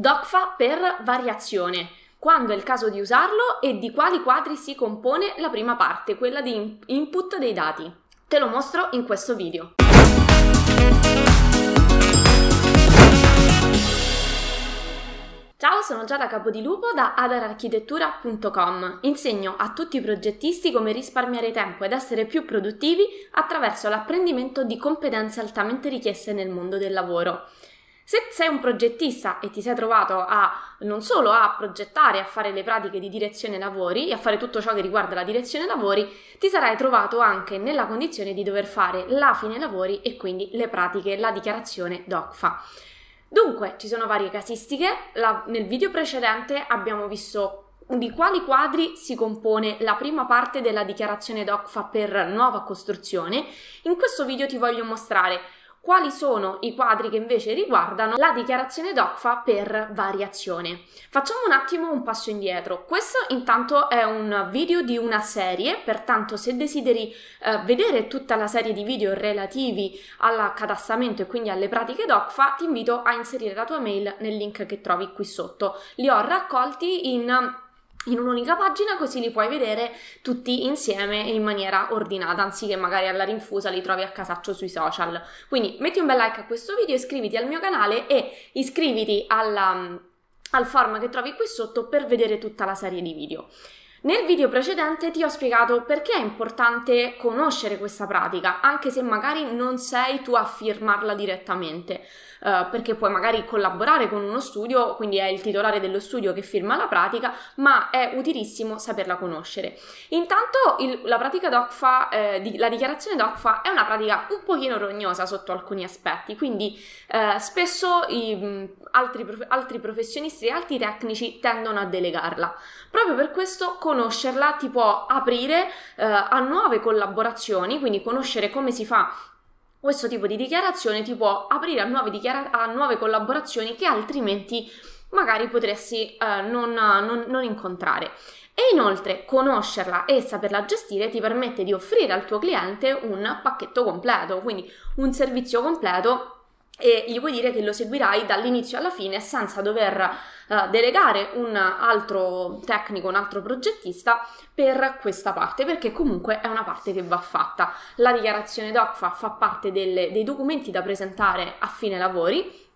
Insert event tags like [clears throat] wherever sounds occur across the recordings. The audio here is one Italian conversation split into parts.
DOCFA per variazione. Quando è il caso di usarlo e di quali quadri si compone la prima parte, quella di input dei dati. Te lo mostro in questo video. Ciao, sono Giada Capodilupo da adararchitettura.com. Insegno a tutti i progettisti come risparmiare tempo ed essere più produttivi attraverso l'apprendimento di competenze altamente richieste nel mondo del lavoro. Se sei un progettista e ti sei trovato a non solo a progettare, a fare le pratiche di direzione lavori e a fare tutto ciò che riguarda la direzione lavori, ti sarai trovato anche nella condizione di dover fare la fine lavori e quindi le pratiche, la dichiarazione DOCFA. Dunque, ci sono varie casistiche. La, nel video precedente abbiamo visto di quali quadri si compone la prima parte della dichiarazione DOCFA per nuova costruzione. In questo video ti voglio mostrare quali sono i quadri che invece riguardano la dichiarazione DOCFA per variazione. Facciamo un attimo un passo indietro. Questo intanto è un video di una serie, pertanto se desideri eh, vedere tutta la serie di video relativi all'accatastamento e quindi alle pratiche DOCFA, ti invito a inserire la tua mail nel link che trovi qui sotto. Li ho raccolti in in un'unica pagina così li puoi vedere tutti insieme e in maniera ordinata anziché magari alla rinfusa li trovi a casaccio sui social quindi metti un bel like a questo video iscriviti al mio canale e iscriviti alla, al form che trovi qui sotto per vedere tutta la serie di video nel video precedente ti ho spiegato perché è importante conoscere questa pratica, anche se magari non sei tu a firmarla direttamente. Eh, perché puoi magari collaborare con uno studio, quindi è il titolare dello studio che firma la pratica, ma è utilissimo saperla conoscere. Intanto il, la pratica DOCFA, eh, di, la dichiarazione DOCFA è una pratica un pochino rognosa sotto alcuni aspetti, quindi eh, spesso i, mh, altri, prof, altri professionisti e altri tecnici tendono a delegarla. Proprio per questo conoscerla ti può aprire eh, a nuove collaborazioni, quindi conoscere come si fa questo tipo di dichiarazione ti può aprire a nuove, dichiara- a nuove collaborazioni che altrimenti magari potresti eh, non, non, non incontrare. E inoltre conoscerla e saperla gestire ti permette di offrire al tuo cliente un pacchetto completo, quindi un servizio completo e gli puoi dire che lo seguirai dall'inizio alla fine senza dover uh, delegare un altro tecnico, un altro progettista per questa parte, perché comunque è una parte che va fatta. La dichiarazione DOCFA fa parte delle, dei documenti da presentare a fine lavori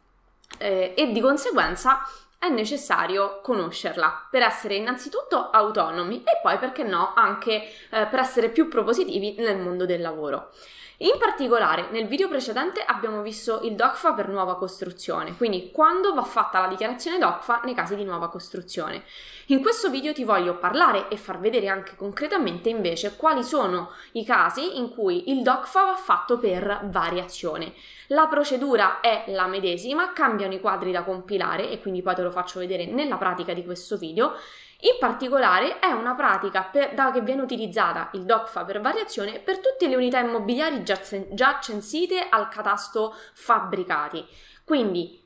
eh, e di conseguenza è necessario conoscerla per essere innanzitutto autonomi e poi, perché no, anche eh, per essere più propositivi nel mondo del lavoro. In particolare, nel video precedente abbiamo visto il DOCFA per nuova costruzione, quindi quando va fatta la dichiarazione DOCFA nei casi di nuova costruzione. In questo video ti voglio parlare e far vedere anche concretamente invece quali sono i casi in cui il DOCFA va fatto per variazione. La procedura è la medesima, cambiano i quadri da compilare e quindi poi te lo faccio vedere nella pratica di questo video in particolare è una pratica per, da, che viene utilizzata il DOCFA per variazione per tutte le unità immobiliari già, già censite al catasto fabbricati. Quindi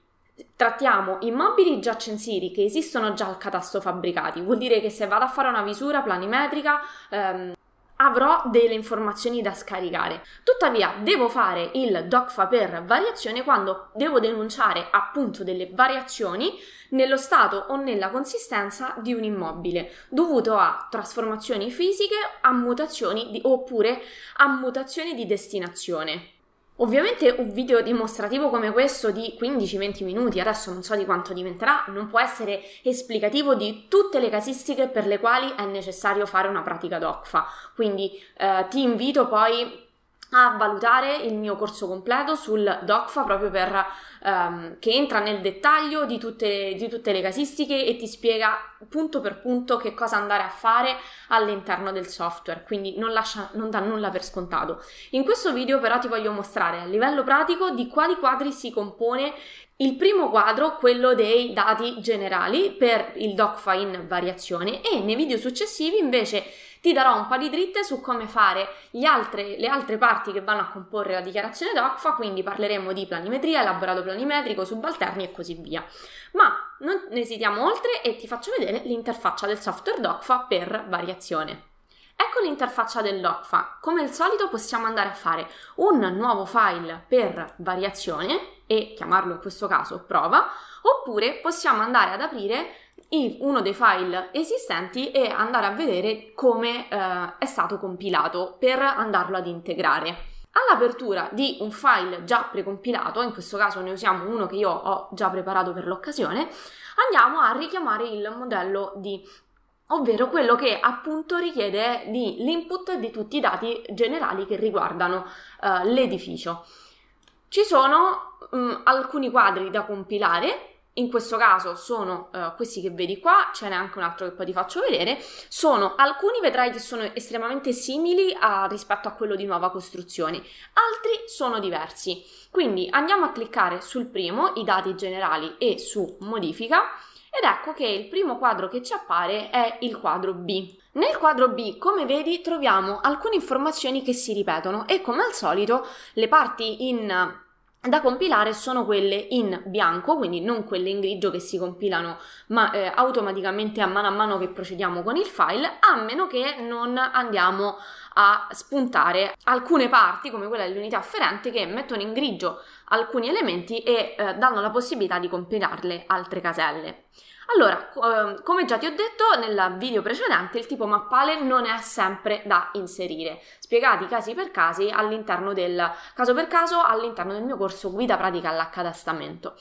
trattiamo immobili già censiti che esistono già al catasto fabbricati, vuol dire che se vado a fare una visura planimetrica ehm, avrò delle informazioni da scaricare. Tuttavia, devo fare il DOCFA per variazione quando devo denunciare appunto delle variazioni nello stato o nella consistenza di un immobile dovuto a trasformazioni fisiche, a mutazioni di, oppure a mutazioni di destinazione. Ovviamente un video dimostrativo come questo di 15-20 minuti, adesso non so di quanto diventerà, non può essere esplicativo di tutte le casistiche per le quali è necessario fare una pratica DOCFA. Quindi eh, ti invito poi a valutare il mio corso completo sul DOCFA proprio per um, che entra nel dettaglio di tutte, di tutte, le casistiche e ti spiega punto per punto che cosa andare a fare all'interno del software, quindi non, lascia, non dà nulla per scontato. In questo video però ti voglio mostrare a livello pratico di quali quadri si compone il primo quadro, quello dei dati generali per il DOCFA in variazione e nei video successivi invece ti darò un po' di dritte su come fare altre, le altre parti che vanno a comporre la dichiarazione DOCFA, quindi parleremo di planimetria, elaborato planimetrico, subalterni e così via. Ma non esitiamo oltre e ti faccio vedere l'interfaccia del software DOCFA per variazione. Ecco l'interfaccia del DOCFA. Come al solito possiamo andare a fare un nuovo file per variazione e chiamarlo in questo caso prova, oppure possiamo andare ad aprire uno dei file esistenti e andare a vedere come eh, è stato compilato per andarlo ad integrare. All'apertura di un file già precompilato, in questo caso ne usiamo uno che io ho già preparato per l'occasione, andiamo a richiamare il modello di ovvero quello che appunto richiede di, l'input di tutti i dati generali che riguardano uh, l'edificio. Ci sono um, alcuni quadri da compilare in questo caso sono uh, questi che vedi qua, ce n'è anche un altro che poi ti faccio vedere, sono alcuni vedrai che sono estremamente simili a, rispetto a quello di nuova costruzione, altri sono diversi. Quindi andiamo a cliccare sul primo, i dati generali e su modifica ed ecco che il primo quadro che ci appare è il quadro B. Nel quadro B, come vedi, troviamo alcune informazioni che si ripetono e come al solito le parti in da compilare sono quelle in bianco, quindi non quelle in grigio che si compilano ma, eh, automaticamente a mano a mano che procediamo con il file, a meno che non andiamo a spuntare alcune parti, come quella dell'unità afferente, che mettono in grigio alcuni elementi e eh, danno la possibilità di compilarle altre caselle. Allora, ehm, come già ti ho detto nel video precedente, il tipo mappale non è sempre da inserire, spiegati casi per casi all'interno del caso per caso all'interno del mio corso guida pratica all'accadastamento.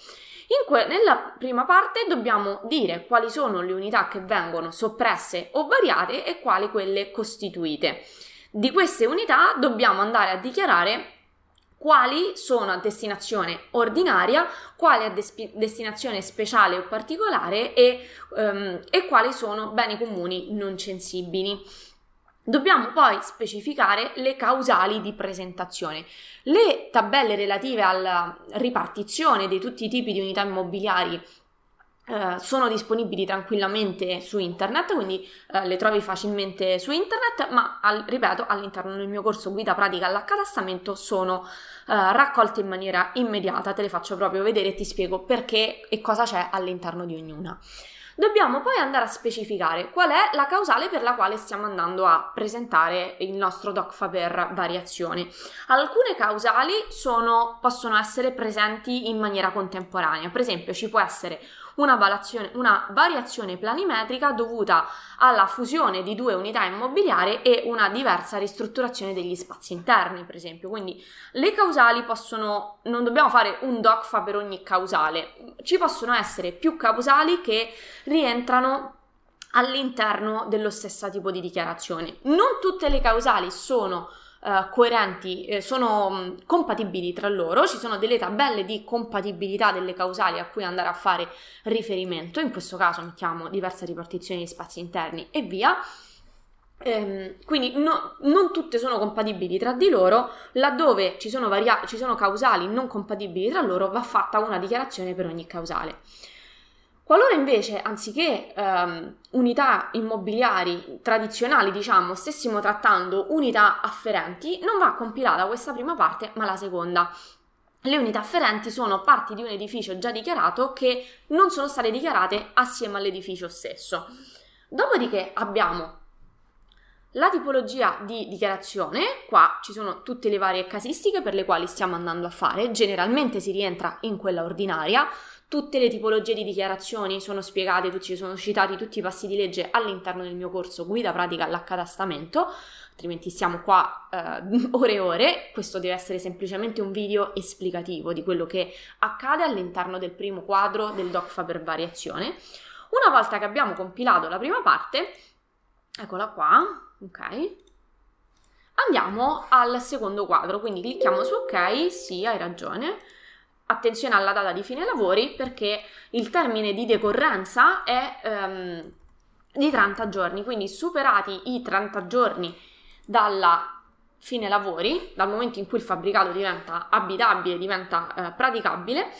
Que- nella prima parte dobbiamo dire quali sono le unità che vengono soppresse o variate e quali quelle costituite. Di queste unità dobbiamo andare a dichiarare quali sono a destinazione ordinaria, quali a despi- destinazione speciale o particolare e, um, e quali sono beni comuni non censibili. Dobbiamo poi specificare le causali di presentazione. Le tabelle relative alla ripartizione di tutti i tipi di unità immobiliari Uh, sono disponibili tranquillamente su internet, quindi uh, le trovi facilmente su internet, ma al, ripeto, all'interno del mio corso guida pratica all'accatastamento sono uh, raccolte in maniera immediata, te le faccio proprio vedere e ti spiego perché e cosa c'è all'interno di ognuna. Dobbiamo poi andare a specificare qual è la causale per la quale stiamo andando a presentare il nostro DOCFA per variazione. Alcune causali sono, possono essere presenti in maniera contemporanea, per esempio ci può essere una variazione, una variazione planimetrica dovuta alla fusione di due unità immobiliari e una diversa ristrutturazione degli spazi interni, per esempio. Quindi le causali possono, non dobbiamo fare un DOCFA per ogni causale, ci possono essere più causali che rientrano all'interno dello stesso tipo di dichiarazione. Non tutte le causali sono uh, coerenti, eh, sono mm, compatibili tra loro, ci sono delle tabelle di compatibilità delle causali a cui andare a fare riferimento, in questo caso mettiamo diverse ripartizioni di spazi interni e via. Ehm, quindi no, non tutte sono compatibili tra di loro, laddove ci sono, varia- ci sono causali non compatibili tra loro va fatta una dichiarazione per ogni causale. Qualora invece, anziché ehm, unità immobiliari tradizionali, diciamo, stessimo trattando unità afferenti, non va compilata questa prima parte, ma la seconda. Le unità afferenti sono parti di un edificio già dichiarato che non sono state dichiarate assieme all'edificio stesso. Dopodiché abbiamo la tipologia di dichiarazione, qua ci sono tutte le varie casistiche per le quali stiamo andando a fare, generalmente si rientra in quella ordinaria, Tutte le tipologie di dichiarazioni sono spiegate, ci sono citati tutti i passi di legge all'interno del mio corso Guida pratica all'accatastamento, altrimenti stiamo qua eh, [laughs] ore e ore. Questo deve essere semplicemente un video esplicativo di quello che accade all'interno del primo quadro del DOCFA per variazione. Una volta che abbiamo compilato la prima parte, eccola qua, ok, andiamo al secondo quadro, quindi clicchiamo su ok, sì, hai ragione. Attenzione alla data di fine lavori perché il termine di decorrenza è um, di 30 giorni, quindi superati i 30 giorni dalla fine lavori, dal momento in cui il fabbricato diventa abitabile, diventa uh, praticabile,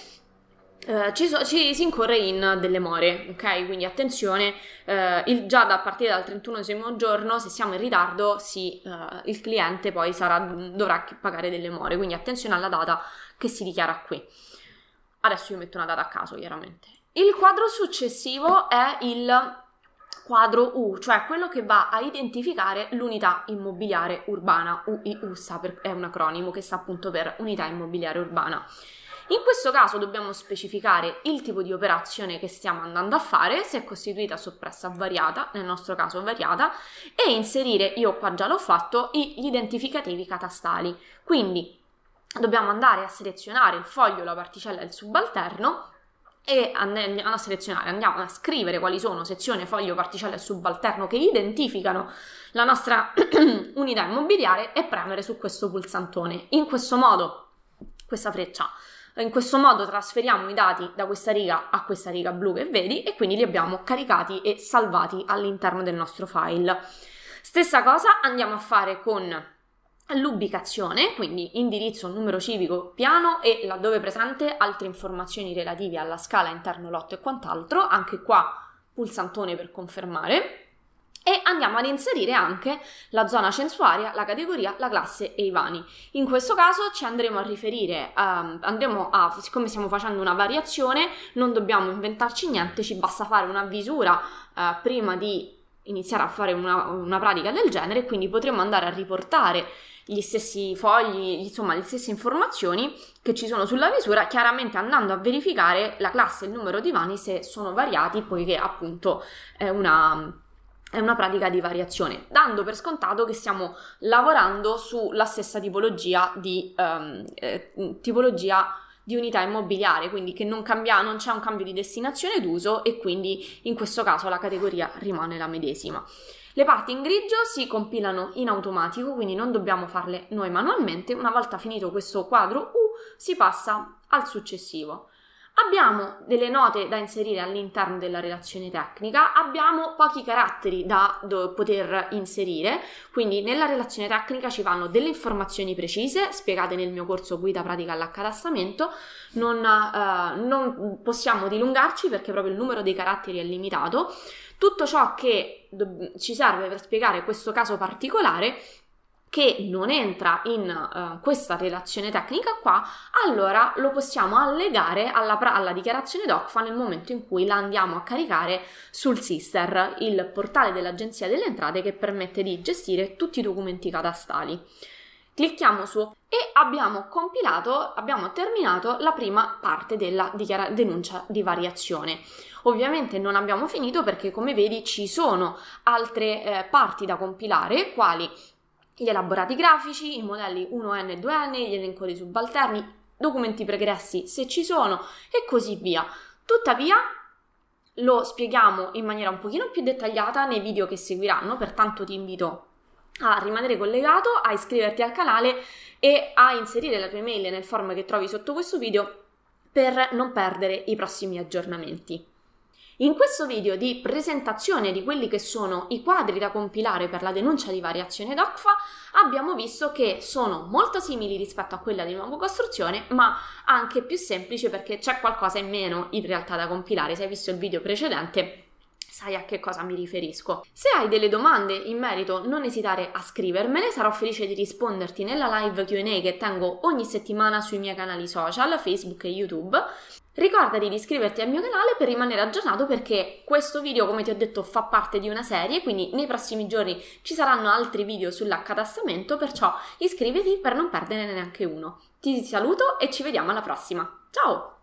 Uh, ci, so, ci, si incorre in delle more, ok? Quindi attenzione, uh, il, già da partire dal 31 giorno, se siamo in ritardo, sì, uh, il cliente poi sarà, dovrà pagare delle more, quindi attenzione alla data che si dichiara qui. Adesso io metto una data a caso, chiaramente. Il quadro successivo è il quadro U, cioè quello che va a identificare l'unità immobiliare urbana, UIUSA è un acronimo che sta appunto per unità immobiliare urbana. In questo caso dobbiamo specificare il tipo di operazione che stiamo andando a fare, se è costituita, soppressa, variata, nel nostro caso variata, e inserire, io qua già l'ho fatto, gli identificativi catastali. Quindi dobbiamo andare a selezionare il foglio, la particella e il subalterno e andiamo a selezionare, andiamo a scrivere quali sono sezione, foglio, particella e subalterno che identificano la nostra [clears throat] unità immobiliare e premere su questo pulsantone. In questo modo, questa freccia, in questo modo trasferiamo i dati da questa riga a questa riga blu che vedi e quindi li abbiamo caricati e salvati all'interno del nostro file. Stessa cosa andiamo a fare con l'ubicazione, quindi indirizzo, numero civico, piano e laddove presente altre informazioni relative alla scala interno lotto e quant'altro, anche qua pulsantone per confermare e andiamo ad inserire anche la zona censuaria, la categoria, la classe e i vani. In questo caso ci andremo a riferire, um, andremo a, siccome stiamo facendo una variazione, non dobbiamo inventarci niente, ci basta fare una visura uh, prima di iniziare a fare una, una pratica del genere, quindi potremo andare a riportare gli stessi fogli, insomma, le stesse informazioni che ci sono sulla misura, chiaramente andando a verificare la classe e il numero di vani se sono variati, poiché appunto è una è una pratica di variazione, dando per scontato che stiamo lavorando sulla stessa tipologia di, um, eh, tipologia di unità immobiliare, quindi che non, cambia, non c'è un cambio di destinazione d'uso e quindi in questo caso la categoria rimane la medesima. Le parti in grigio si compilano in automatico, quindi non dobbiamo farle noi manualmente. Una volta finito questo quadro U, si passa al successivo. Abbiamo delle note da inserire all'interno della relazione tecnica, abbiamo pochi caratteri da poter inserire, quindi nella relazione tecnica ci vanno delle informazioni precise spiegate nel mio corso guida pratica all'accatastamento, non, uh, non possiamo dilungarci perché proprio il numero dei caratteri è limitato. Tutto ciò che do- ci serve per spiegare questo caso particolare che non entra in uh, questa relazione tecnica qua, allora lo possiamo allegare alla, alla, dichiarazione DOCFA nel momento in cui la andiamo a caricare sul SISTER, il portale dell'Agenzia delle Entrate che permette di gestire tutti i documenti catastali. Clicchiamo su e abbiamo compilato, abbiamo terminato la prima parte della dichiara- denuncia di variazione. Ovviamente non abbiamo finito perché come vedi ci sono altre eh, parti da compilare, quali gli elaborati grafici, i modelli 1N e 2N, gli elenco dei subalterni, documenti pregressi se ci sono e così via. Tuttavia lo spieghiamo in maniera un pochino più dettagliata nei video che seguiranno, pertanto ti invito a rimanere collegato, a iscriverti al canale e a inserire la tua email nel form che trovi sotto questo video per non perdere i prossimi aggiornamenti. In questo video di presentazione di quelli che sono i quadri da compilare per la denuncia di variazione DOCFA abbiamo visto che sono molto simili rispetto a quella di nuova costruzione ma anche più semplice perché c'è qualcosa in meno in realtà da compilare. Se hai visto il video precedente sai a che cosa mi riferisco. Se hai delle domande in merito, non esitare a scrivermele, sarò felice di risponderti nella live QA che tengo ogni settimana sui miei canali social, Facebook e YouTube. Ricordati di iscriverti al mio canale per rimanere aggiornato perché questo video, come ti ho detto, fa parte di una serie, quindi nei prossimi giorni ci saranno altri video sull'accatastamento, perciò iscriviti per non perderne neanche uno. Ti saluto e ci vediamo alla prossima. Ciao!